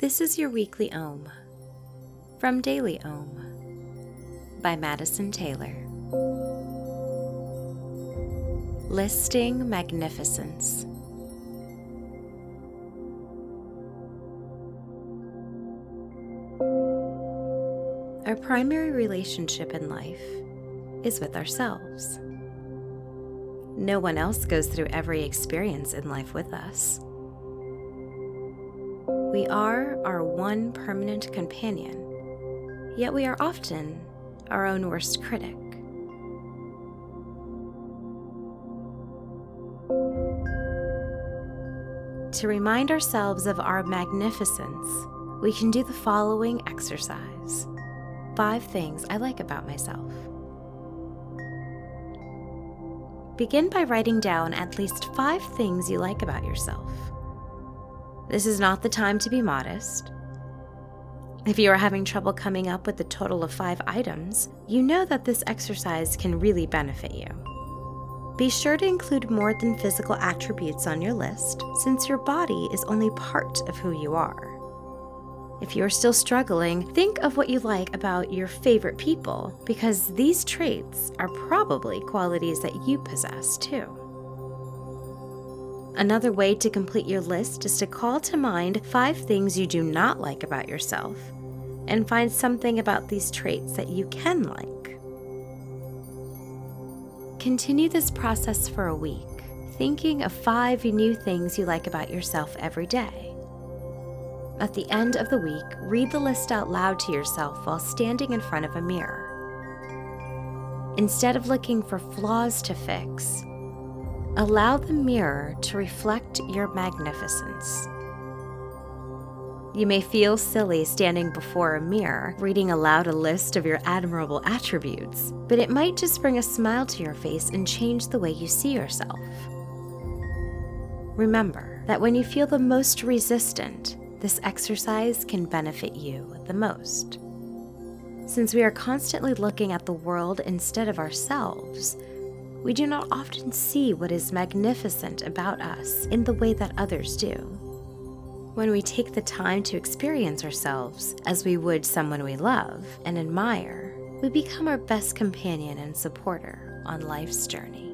This is your weekly Om from Daily Om by Madison Taylor. Listing Magnificence. Our primary relationship in life is with ourselves. No one else goes through every experience in life with us. We are our one permanent companion, yet we are often our own worst critic. To remind ourselves of our magnificence, we can do the following exercise Five things I like about myself. Begin by writing down at least five things you like about yourself. This is not the time to be modest. If you are having trouble coming up with a total of five items, you know that this exercise can really benefit you. Be sure to include more than physical attributes on your list, since your body is only part of who you are. If you're still struggling, think of what you like about your favorite people, because these traits are probably qualities that you possess too. Another way to complete your list is to call to mind five things you do not like about yourself and find something about these traits that you can like. Continue this process for a week, thinking of five new things you like about yourself every day. At the end of the week, read the list out loud to yourself while standing in front of a mirror. Instead of looking for flaws to fix, Allow the mirror to reflect your magnificence. You may feel silly standing before a mirror, reading aloud a list of your admirable attributes, but it might just bring a smile to your face and change the way you see yourself. Remember that when you feel the most resistant, this exercise can benefit you the most. Since we are constantly looking at the world instead of ourselves, we do not often see what is magnificent about us in the way that others do. When we take the time to experience ourselves as we would someone we love and admire, we become our best companion and supporter on life's journey.